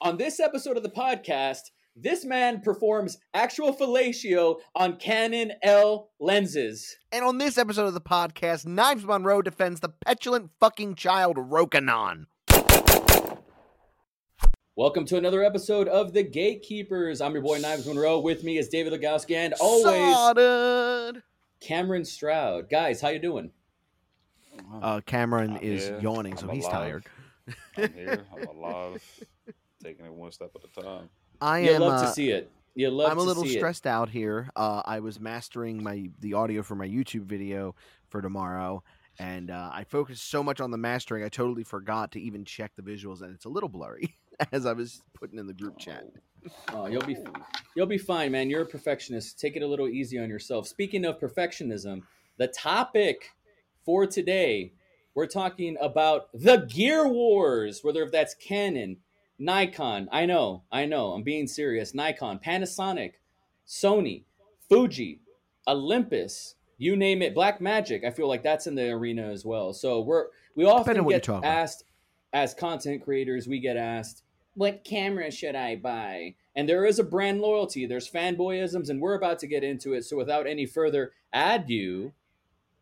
On this episode of the podcast, this man performs actual fellatio on Canon L lenses. And on this episode of the podcast, Knives Monroe defends the petulant fucking child Rokinon. Welcome to another episode of The Gatekeepers. I'm your boy Knives Monroe. With me is David Legowski and always Sorted. Cameron Stroud. Guys, how you doing? Uh, Cameron I'm is here. yawning, so I'm he's alive. tired. I'm here. I'm alive. Taking it one step at a time. I You am. love uh, to see it. You love I'm a to little see it. stressed out here. Uh, I was mastering my the audio for my YouTube video for tomorrow, and uh, I focused so much on the mastering, I totally forgot to even check the visuals, and it's a little blurry as I was putting in the group chat. Oh, you'll be you'll be fine, man. You're a perfectionist. Take it a little easy on yourself. Speaking of perfectionism, the topic for today, we're talking about the Gear Wars, whether if that's Canon, Nikon. I know, I know. I'm being serious. Nikon, Panasonic, Sony, Fuji, Olympus, you name it. Blackmagic. I feel like that's in the arena as well. So we're we often Depending on what get asked as content creators, we get asked, what camera should I buy? And there is a brand loyalty. There's fanboyisms, and we're about to get into it. So without any further ado,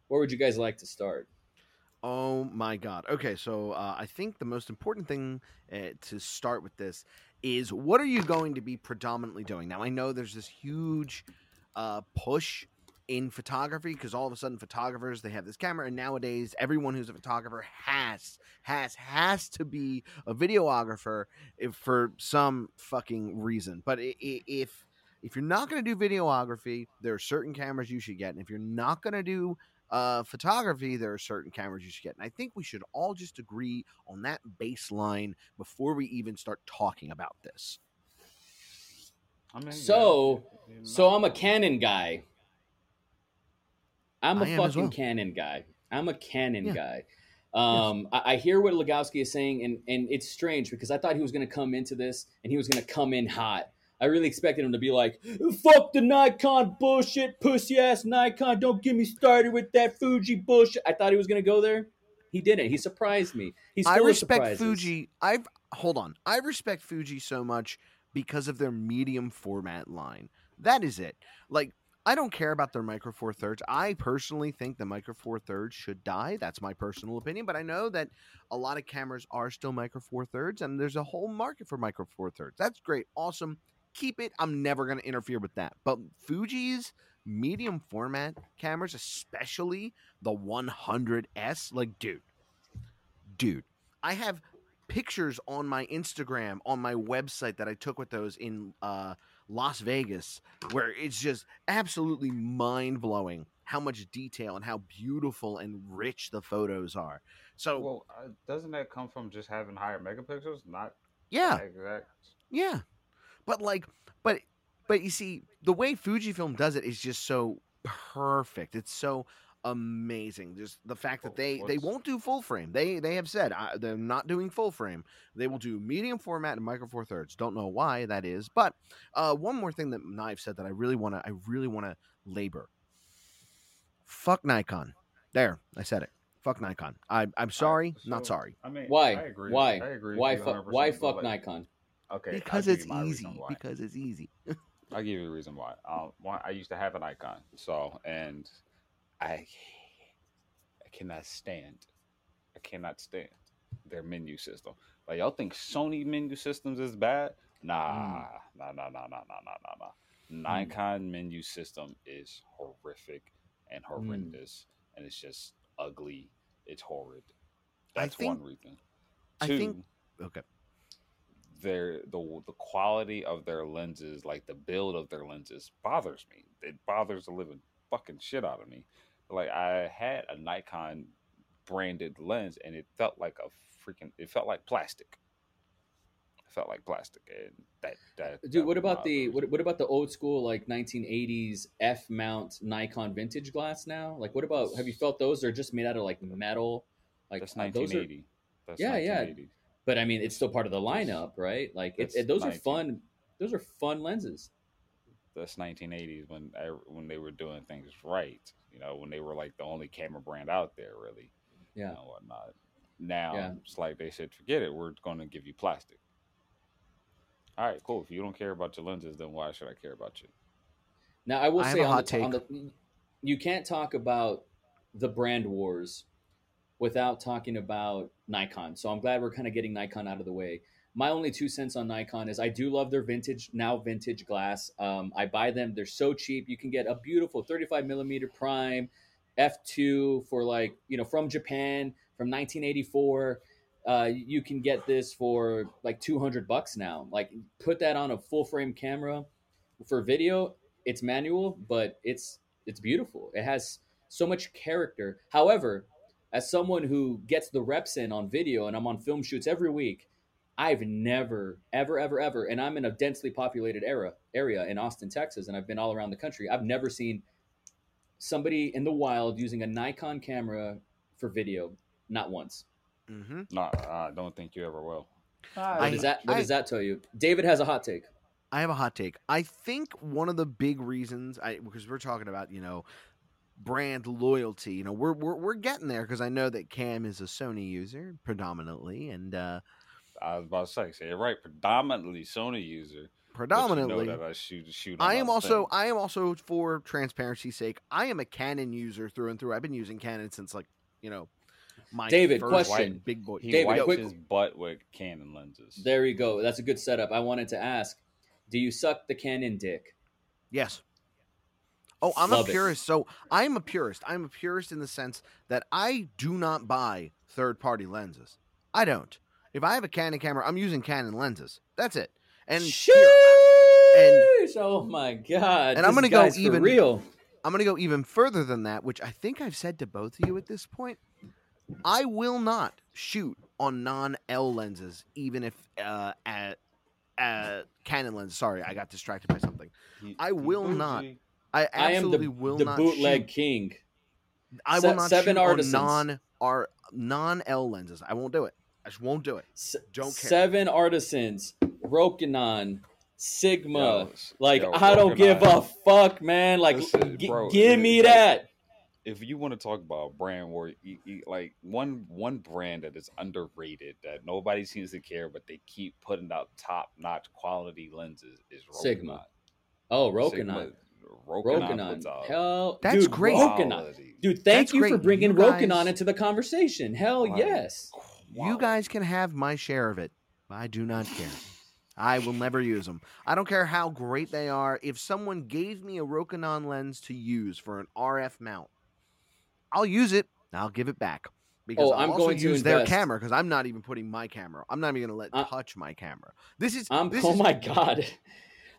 where would you guys like to start? Oh my god. Okay, so uh, I think the most important thing uh, to start with this is what are you going to be predominantly doing? Now I know there's this huge uh, push in photography because all of a sudden photographers they have this camera and nowadays everyone who's a photographer has has has to be a videographer if, for some fucking reason. But if if you're not going to do videography, there are certain cameras you should get, and if you're not going to do uh, photography, there are certain cameras you should get. And I think we should all just agree on that baseline before we even start talking about this. I mean, So- yeah, So I'm a Canon guy. I'm a fucking well. Canon guy. I'm a Canon Yeah. guy. Um, I, I hear what Legowski is saying, and and it's strange because I thought he was going to come into this and he was going to come in hot. I really expected him to be like, "Fuck the Nikon bullshit, pussy ass Nikon. Don't get me started with that Fuji bullshit." I thought he was going to go there. He didn't. He surprised me. He's I respect surprises. Fuji. I've hold on. I respect Fuji so much because of their medium format line. That is it. Like I don't care about their micro four thirds. I personally think the micro four thirds should die. That's my personal opinion. But I know that a lot of cameras are still micro four thirds, and there's a whole market for micro four thirds. That's great, awesome. Keep it. I'm never going to interfere with that. But Fuji's medium format cameras, especially the 100s, like dude, dude, I have pictures on my Instagram on my website that I took with those in uh, Las Vegas, where it's just absolutely mind blowing how much detail and how beautiful and rich the photos are. So Well, uh, doesn't that come from just having higher megapixels? Not yeah, exact. yeah, but like, but but you see, the way Fujifilm does it is just so perfect. It's so amazing. Just the fact that they they won't do full frame. They they have said uh, they're not doing full frame. They will do medium format and micro four thirds. Don't know why that is, but uh, one more thing that Knife said that I really want to I really want to labor. Fuck Nikon. There, I said it. Fuck Nikon. I I'm sorry, not so- sorry. I mean, Why? I agree. Why? I agree. Why you fuck? 100%, Why fuck like, Nikon? Okay, because it's easy. Because it's easy. I'll give you a reason why. Um, one, I used to have a Nikon, so and I, I cannot stand, I cannot stand their menu system. Like y'all think Sony menu systems is bad? Nah, mm. nah, nah, nah, nah, nah, nah, nah, nah. Mm. Nikon menu system is horrific and mm. horrendous, mm. and it's just ugly. It's horrid. That's think, one reason. Two, I think, okay their the the quality of their lenses, like the build of their lenses, bothers me. It bothers the living fucking shit out of me. Like I had a Nikon branded lens, and it felt like a freaking. It felt like plastic. It felt like plastic, and that that. Dude, that what about the what, what about the old school like 1980s F mount Nikon vintage glass now? Like, what about have you felt those? They're just made out of like metal. Like That's uh, those are- 1980. That's Yeah, yeah. 1980. but I mean, it's still part of the lineup, right? Like, it, it, those are fun. Those are fun lenses. That's 1980s when I, when they were doing things right. You know, when they were like the only camera brand out there, really. Yeah. and whatnot. Now Yeah. it's like they said, forget it. We're going to give you plastic. All right, cool. If you don't care about your lenses, then why should I care about you? Now I will I have say a on, hot the, on the you can't talk about the brand wars without talking about Nikon. So I'm glad we're kind of getting Nikon out of the way. My only two cents on Nikon is I do love their vintage now vintage glass. Um, I buy them; they're so cheap. You can get a beautiful 35 millimeter prime f2 for like you know from Japan from 1984. Uh, you can get this for like 200 bucks now. Like put that on a full frame camera for video. It's manual, but it's it's beautiful. It has so much character. However, as someone who gets the reps in on video and I'm on film shoots every week, I've never, ever, ever, ever, and I'm in a densely populated era area in Austin, Texas, and I've been all around the country. I've never seen somebody in the wild using a Nikon camera for video, not once. Mm-hmm. No, I don't think you ever will. What I- does that? What I- does that tell you? David has a hot take. I have a hot take. I think one of the big reasons, I because we're talking about you know brand loyalty. You know, we're we're, we're getting there because I know that Cam is a Sony user predominantly, and uh, I was about to say, say it right. Predominantly Sony user. predominantly. You know that I shoot shoot. I am also film. I am also for transparency's sake. I am a Canon user through and through. I've been using Canon since like you know my David, first question. big boy. He David, wipes quick- his butt with Canon lenses. There you go. That's a good setup. I wanted to ask: Do you suck the Canon dick? Yes. Oh, I'm Love a it. purist. So I'm a purist. I'm a purist in the sense that I do not buy third party lenses. I don't. If I have a Canon camera, I'm using Canon lenses. That's it. And Sheesh! here- oh my god! And I'm gonna go even- real. I'm going to go even further than that, which I think I've said to both of you at this point. I will not shoot on non L lenses, even if uh, at, at Canon lens. Sorry, I got distracted by something. I will not. Bougie. I I am the, will the not bootleg shoot king. I Se- will not seven shoot artisans. on non are non L lenses. I won't do it. I just won't do it. Don't care. Seven artisans, Rokinon, Sigma. Yo, like yo, I don't give a fuck, man. Like Listen, gi- bro, give it- me like- that. if you want to talk about brand war, you, you- like one one brand that is underrated that nobody seems to care, but they keep putting out top notch quality lenses is Rokinon. Sigma. Oh, Rokinon. Sigma- Rokinon. Rokinon. Hell, That's dude, great. Rokinon. quality. Dude, thank That's you for bringing You guys- Rokinon into the conversation. Hell Like, yes. You guys can have my share of it. I do not care. I will never use them. I don't care how great they are. If someone gave me a Rokinon lens to use for an RF mount, I'll use it. I'll give it back because Oh, I'll I'm also going to use their camera because I'm not even putting my camera. I'm not even going to let Uh, touch my camera. This is. I'm this oh is, my god.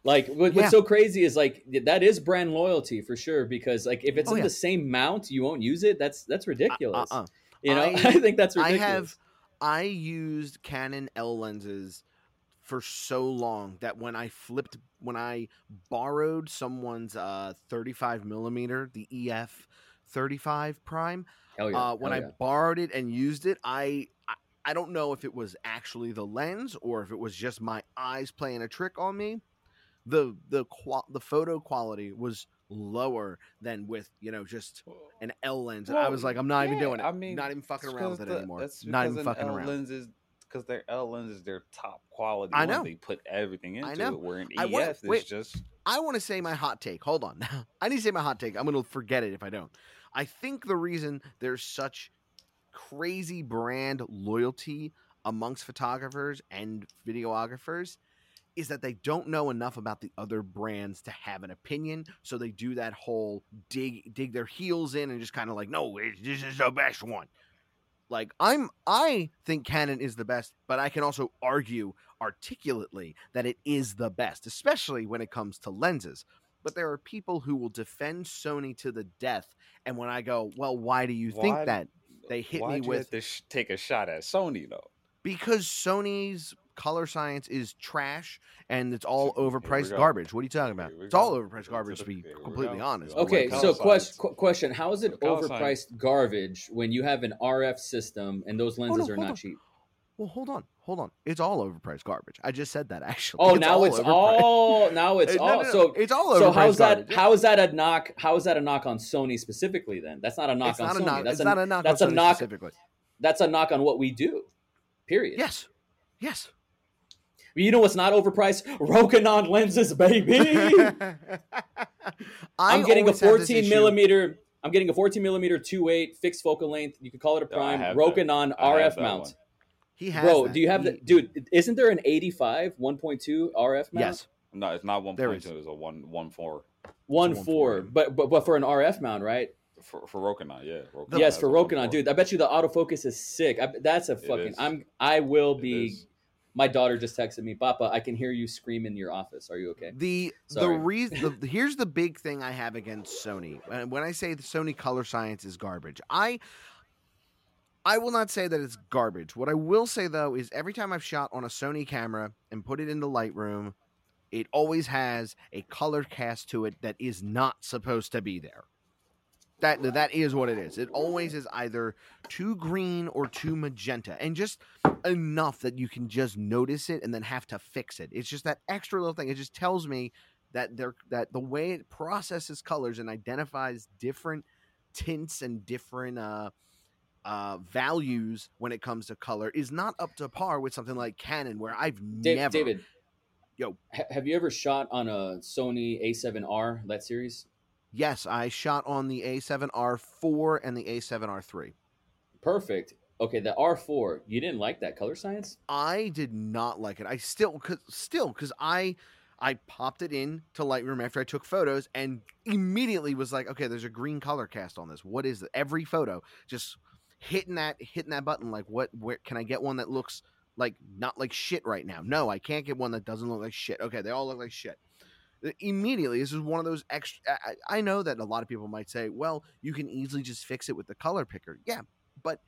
Like what, Yeah. what's so crazy is like that is brand loyalty for sure because like if it's Oh, in yeah. the same mount you won't use it that's that's ridiculous. Uh-uh. You know, I- I, think that's I have I used Canon L lenses for so long that when I flipped when I borrowed someone's uh 35 millimeter, the EF 35 prime, yeah. uh, when I yeah. borrowed it and used it, I I don't know if it was actually the lens or if it was just my eyes playing a trick on me. The the qual- the photo quality was lower than with you know just an L lens. and I was like, I'm not even doing it. I mean, not even fucking around with it the- anymore. That's Not even fucking L around. lenses because their L lenses they're top quality. I know. They put everything into I know. it. Where an EF wanna- is wait. just I want to say my hot take. Hold on. I need to say my hot take. I'm going to forget it if I don't. I think the reason there's such crazy brand loyalty amongst photographers and videographers is that they don't know enough about the other brands to have an opinion so they do that whole dig dig their heels in and just kind of like no this is the best one. Like i'm i think canon is the best but i can also argue articulately that it is the best especially when it comes to lenses. But there are people who will defend sony to the death and when i go well why do you Why- think that? They hit me with sh- take a shot at Sony though. because Sony's color science is trash and it's all overpriced garbage. What are you talking about? It's all overpriced garbage to be completely honest. Oh, Okay, so science. question qu- question: How is it Color overpriced garbage when you have an RF system and those oh, lenses no, are not on. cheap? Well, hold on, hold on. It's all overpriced garbage. I just said that actually. Oh, now it's overpriced. all now it's no, all no, no, so it's all so how's that garbage. how is that a knock how is that a knock on Sony specifically then? That's not a knock It's on not Sony. a knock. That's It's a, not a knock. that's on a Sony knock- specifically. that's a knock on what we do. Period. Yes, yes. You know what's not overpriced? Rokinon lenses, baby. I'm getting a 14 millimeter. I'm getting a 14 millimeter 2.8 fixed focal length. You could call it a prime Rokinon RF mount. One. He has. Bro, that. do you have he, the dude? Isn't there an 85 1.2 RF mount? Yes. No, it's not 1.2. It's a one one four. One, one four, but but but for an RF mount, right? For for Rokinon, yeah. Rokinon yes, for Rokinon, dude. I bet you the autofocus is sick. I, that's a fucking. I'm. I will be my daughter just texted me, Papa, I can hear you scream in your office. Are you okay? The Sorry. the reason the, here's the big thing I have against Sony. And when I say the Sony color science is garbage, I I will not say that it's garbage. What I will say though is every time I've shot on a Sony camera and put it into Lightroom, it always has a color cast to it that is not supposed to be there. That that is what it is. It always is either too green or too magenta, and just enough that you can just notice it and then have to fix it. It's just that extra little thing. It just tells me that there that the way it processes colors and identifies different tints and different uh, uh, values when it comes to color is not up to par with something like Canon, where I've Dave, never. David, yo, have you ever shot on a Sony A7R that series? Yes, I shot on the A7R4 and the A7R3. Perfect. Okay, the R4, you didn't like that color science? I did not like it. I still cuz still cuz I I popped it in to Lightroom after I took photos and immediately was like, okay, there's a green color cast on this. What is it? Every photo just hitting that hitting that button like what where can I get one that looks like not like shit right now? No, I can't get one that doesn't look like shit. Okay, they all look like shit uh, immediately this is one of those extra I, I, know that a lot of people might say well you can easily just fix it with the color picker yeah but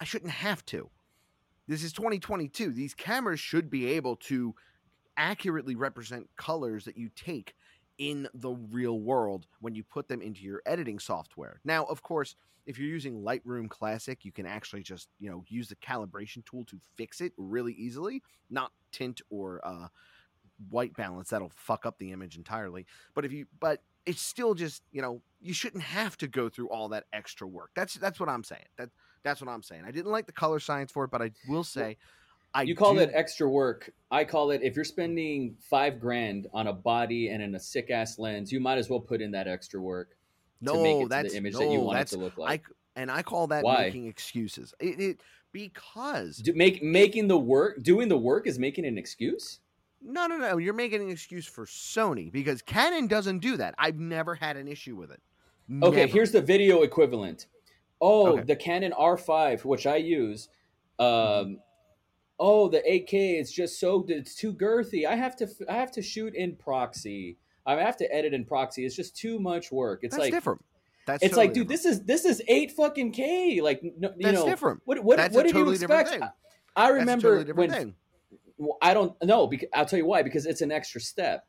i shouldn't have to. This is 2022 these cameras should be able to accurately represent colors that you take in the real world when you put them into your editing software. Now of course if you're using lightroom classic you can actually just you know use the calibration tool to fix it really easily not tint or uh, white balance. That'll fuck up the image entirely. But if you but it's still just you know you shouldn't have to go through all that extra work. That's that's what i'm saying. That that's what i'm saying i didn't like the color science for it but i will say I you call do... it extra work i call it if you're spending five grand on a body and in a sick ass lens you might as well put in that extra work no to make it that's the image no, that you want it to look like I, and i call that Why? making excuses it, it because Do, make making the work doing the work is making an excuse no, no, no. You're making an excuse for Sony because Canon doesn't do that. I've never had an issue with it. Never. Okay, here's the video equivalent. Oh, okay. the Canon R5, which I use. Um, mm-hmm. oh, the 8K is just so it's too girthy. I have to I have to shoot in proxy. I have to edit in proxy. It's just too much work. It's That's like different. That's it's totally like, dude, different. this is this is eight fucking k. Like, no, you That's know, different. What what, That's what did totally you expect? I remember totally when thing. I don't know. Because I'll tell you why. Because it's an extra step,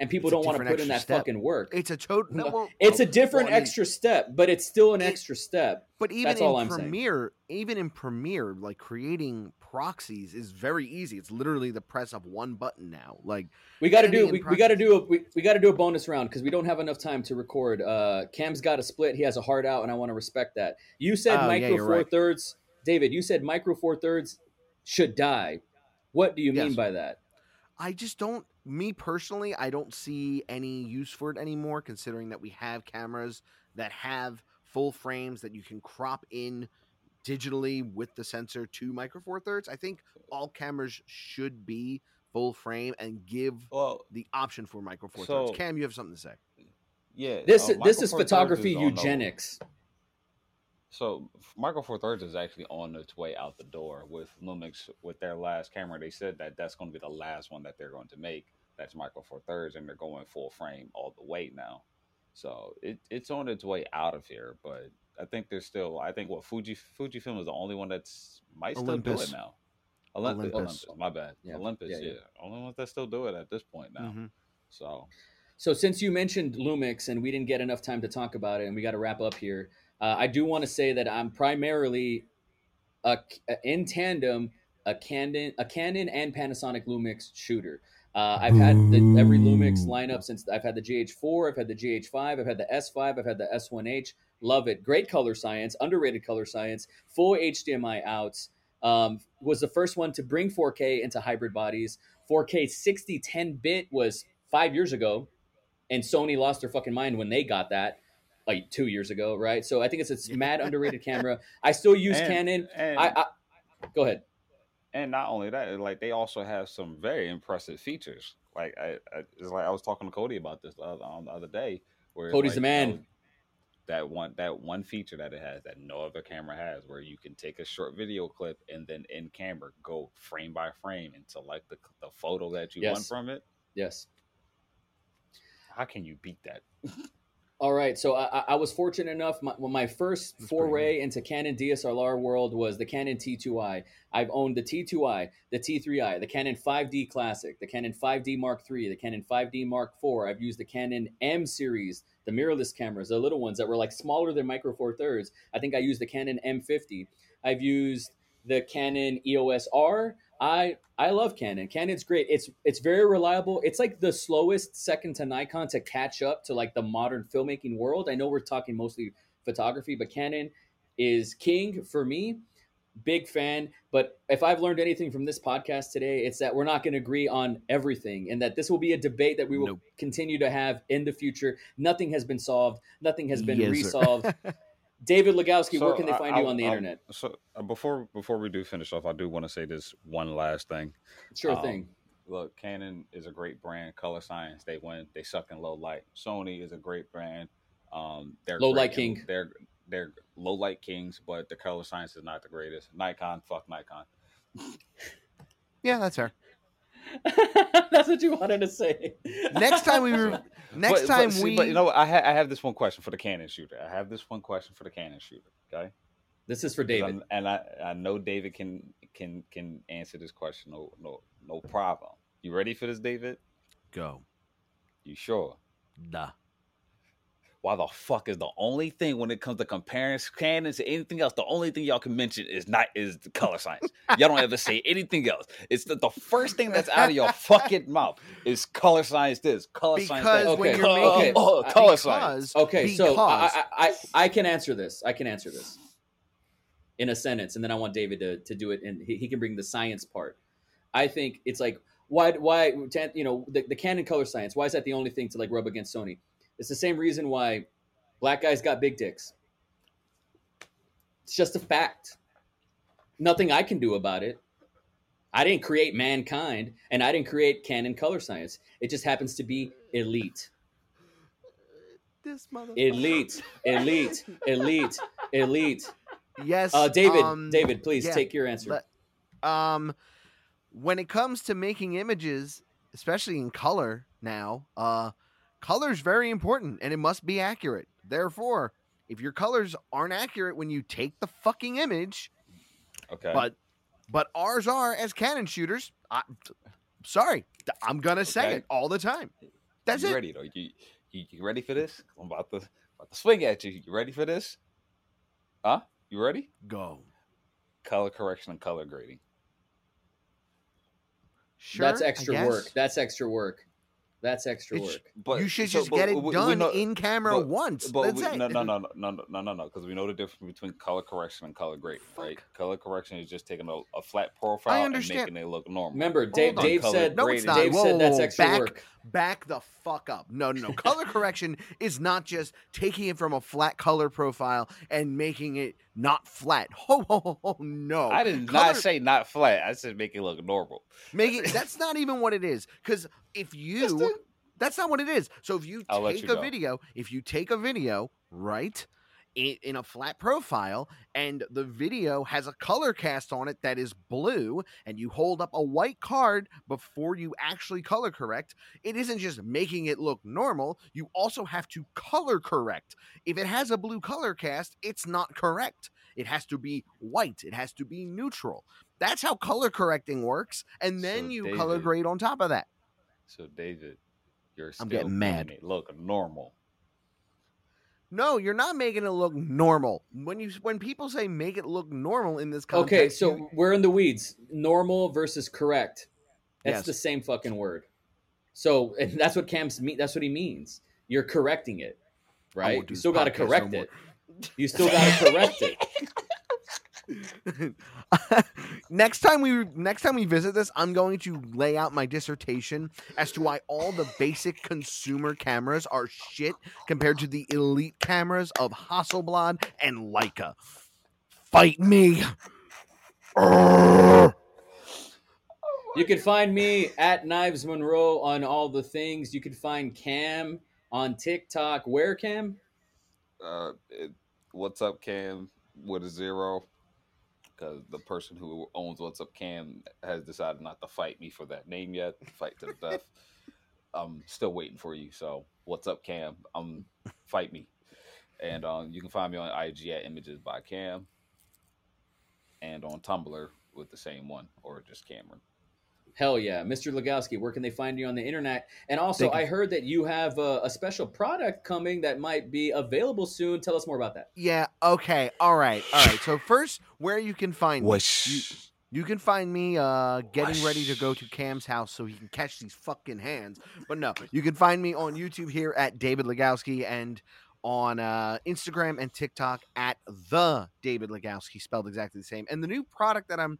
and people It's don't want to put in that step. fucking work. It's a total. No, well, it's a different well, I mean, extra step, but it's still an It- extra step. But even That's in all I'm saying. Premiere, even in Premiere, like creating proxies is very easy. It's literally the press of one button now. Like We got to do we, we got to do a we, we got to do a bonus round because we don't have enough time to record. Uh, Cam's got a split. He has a heart out, and I want to respect that. You said Oh, micro you're four right. thirds, David. You said micro four thirds should die. What do you mean by that? I just don't. Me personally, I don't see any use for it anymore. Considering that we have cameras that have full frames that you can crop in digitally with the sensor to micro four thirds. I think all cameras should be full frame and give Well, the option for micro four So- thirds. Cam, you have something to say? yeah. This uh, this is photography is on the- eugenics. So Micro Four Thirds is actually on its way out the door with Lumix with their last camera. They said that that's going to be the last one that they're going to make. That's Micro Four Thirds, and they're going full frame all the way now. So it, it's on its way out of here, but I think there's still. I think what Fuji Fujifilm is the only one that's might still Olympus. do it now. Olympus, Olympus. Olympus, my bad. Yeah, Olympus, yeah, yeah, yeah. only ones that still do it at this point now. Mhm. So So since you mentioned Lumix and we didn't get enough time to talk about it, and we got to wrap up here, uh, I do want to say that I'm primarily a, in tandem a Canon, a Canon and Panasonic Lumix shooter. Uh, I've had the, every Lumix lineup since I've had the GH4, I've had the GH5, I've had the S5, I've had the S1H. Love it. Great color science, underrated color science, full HDMI outs. um, was the first one to bring 4K into hybrid bodies. 4K 60 10 bit was five years ago, and Sony lost their fucking mind when they got that like two years ago, right? So I think it's a mad underrated camera. I still use And- Canon. and, I, I go ahead. And not only that, like they also have some very impressive features. Like I, I it's like I was talking to Cody about this the other, on the other day. Where Cody's like, the man. you know, that one that one feature that it has that no other camera has, where you can take a short video clip and then in camera go frame by frame and select the the photo that you want from it. Yes. How can you beat that? All right, so I, I- was fortunate enough. My, my first That's foray into Canon DSLR world was the Canon T2i. I've owned the T2i, the T3i, the Canon 5D Classic, the Canon 5D Mark III, the Canon 5D Mark IV. I've used the Canon M series, the mirrorless cameras, the little ones that were like smaller than Micro Four Thirds. I think I used the Canon M50. I've used the Canon EOS R. I I love Canon. Canon's great. It's it's very reliable. It's like the slowest second to Nikon to catch up to like the modern filmmaking world. I know we're talking mostly photography, but Canon is king for me. Big fan. But if I've learned anything from this podcast today, it's that we're not going to agree on everything and that this will be a debate that we will Nope. continue to have in the future. Nothing has been solved. Nothing has been Yes, resolved. David Legowski, where can they I- find you on the I- internet? So uh, before before we do finish off, I do want to say this one last thing. Sure um, thing. Look, Canon is a great brand. Color Science, they win. They suck in low light. Sony is a great brand. Um, they're Low great light king. They're they're low light kings, but the color science is not the greatest. Nikon, fuck Nikon. yeah, that's fair. That's what you wanted to say. Next time we re- next But- but time see, we but you know, what? I ha- I have this one question for the Canon shooter. I have this one question for the Canon shooter. Okay, This is for David. And I I know David can can can answer this question. No no no problem. You ready for this, David? go. You sure? Duh. Why the fuck is the only thing when it comes to comparing Canon to anything else, the only thing y'all can mention is not is the color science. y'all don't ever say anything else. It's the, the first thing that's out of your fucking mouth is color science this, color science Because that. when Okay, you're oh, making oh, uh, color science. because Okay, so I, I, I, I can answer this. I can answer this in a sentence, and then I want David to, to do it, and he, he can bring the science part. I think it's like why why you know the, the Canon color science. Why is that the only thing to like rub against Sony? It's the same reason why black guys got big dicks. It's just a fact. Nothing I can do about it. I didn't create mankind, and I didn't create Canon color science. It just happens to be elite. this Elite, elite, elite, elite. Yes. Uh, David, um, David, please yeah, take your answer. let- um when it comes to making images, especially in color now, uh color's very important and it must be accurate. Therefore, if your colors aren't accurate when you take the fucking image, Okay. but but ours are as Canon shooters, I, sorry, I'm gonna say Okay. it all the time. That's you it. ready though? You, you you ready for this? I'm about to about to swing at you. You ready for this? Huh? You ready? Go. Color correction and color grading. Sure, That's extra work. That's extra work. That's extra it's, work. But you should so, just get it we, done we know, in camera but, once. But That's we, it. No, no, no, no, no, no, no. Because we know the difference between color correction and color grade. Fuck. right? Color correction is just taking a, a flat profile and making it look normal. Remember, Dave, Dave said, no, it's not. Dave whoa, said that's extra back, work. Back the fuck up. No, no, no. color correction is not just taking it from a flat color profile and making it not flat. Ho, ho, ho, ho no. I did Color- not say not flat. I said make it look normal. Make it, that's not even what it is. Because if you, that's not what it is. So if you I'll take you a video, if you take a video, right, in, in a flat profile, and the video has a color cast on it that is blue, and you hold up a white card before you actually color correct, it isn't just making it look normal. You also have to color correct. If it has a blue color cast, it's not correct. It has to be white. It has to be neutral. That's how color correcting works. And then So, you color grade on top of that. So David, you're still I'm getting mad. it look normal. No, you're not making it look normal. When you when people say make it look normal in this context, Okay, so you- we're in the weeds. Normal versus correct. That's Yes. the same fucking word. So and that's what Cam's mean. That's what he means. You're correcting it, right? You still got to podcast no correct it. You still got to correct it. next time we next time we visit this, I'm going to lay out my dissertation as to why all the basic consumer cameras are shit compared to the elite cameras of Hasselblad and Leica. Fight me. You can find me at Knives Monroe on all the things. You can find Cam on TikTok. Where Cam? Uh, it, what's up, Cam? With a zero, because the person who owns What's Up Cam has decided not to fight me for that name yet. Fight to the death. I'm still waiting for you. So, what's up, Cam? Um, fight me. And um, you can find me on IG at Images by Cam, and on Tumblr with the same one or just Cameron. Hell yeah, Mr. Legowski. Where can they find you on the internet? And also, I heard that you have a, a special product coming that might be available soon. Tell us more about that. Yeah, okay. All right. All right. So first, where you can find me. Whoosh. You can find me uh, getting ready to go to Cam's house so he can catch these fucking hands. But no, you can find me on YouTube here at David Legowski and on uh, Instagram and TikTok at the David Legowski, spelled exactly the same. And the new product that I'm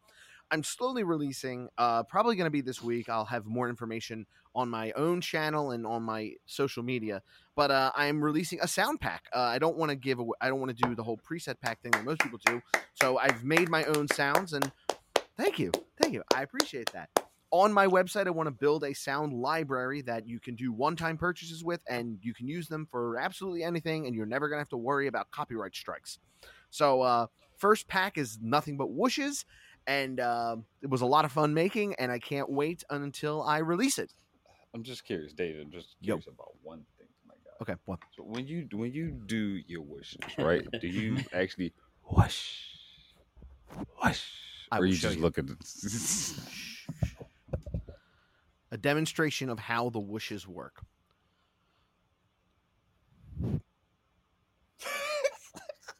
I'm slowly releasing, uh, probably going to be this week. I'll have more information on my own channel and on my social media. But uh, I'm releasing a sound pack. Uh, I don't want to give away. I don't want to do the whole preset pack thing that most people do. So I've made my own sounds, and thank you, thank you. I appreciate that. On my website, I want to build a sound library that you can do one-time purchases with, and you can use them for absolutely anything, and you're never gonna have to worry about copyright strikes. So, uh, first pack is nothing but whooshes, and uh, it was a lot of fun making, and I can't wait until I release it. I'm just curious, David. I'm just Yo. curious about one thing. My God. Okay, what? So when you when you do your wishes, right? do you actually whoosh, whoosh, I or will you just you. look at the A demonstration of how the whooshes work.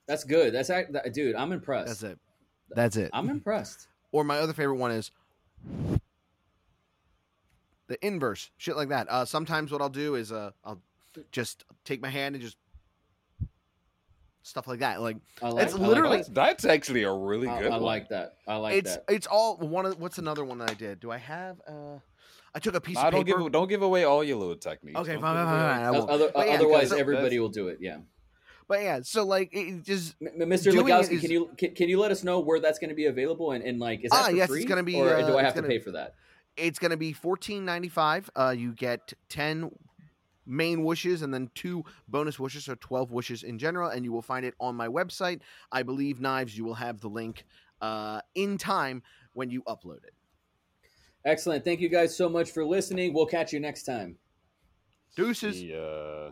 That's good. That's that, dude. I'm impressed. That's it. That's it. I'm impressed. Or my other favorite one is the inverse, shit like that. Uh, sometimes what I'll do is uh, I'll just take my hand and just stuff like that. Like I like. It's I like literally- that's, that's actually a really I, good I one. like that. I like it's that. it's all one of what's another one that I did? Do I have? Uh, I took a piece Nah, of don't paper. give don't give away all your little techniques. Okay, Don't fine, fine, fine, I won't. Other, yeah, otherwise, everybody will do it. Yeah. But yeah, so like it it just M- M- Mr. Doing Legowski, is- can you can, can you let us know where that's going to be available and, and like is that Ah, for yes, free? it's gonna be, or uh, do I have to gonna- pay for that? it's going to be fourteen ninety five. Uh, you get ten main wishes and then two bonus wishes, so twelve wishes in general, and you will find it on my website. I believe knives. You will have the link uh, in time when you upload it. Excellent. Thank you guys so much for listening. We'll catch you next time. Deuces. The, uh,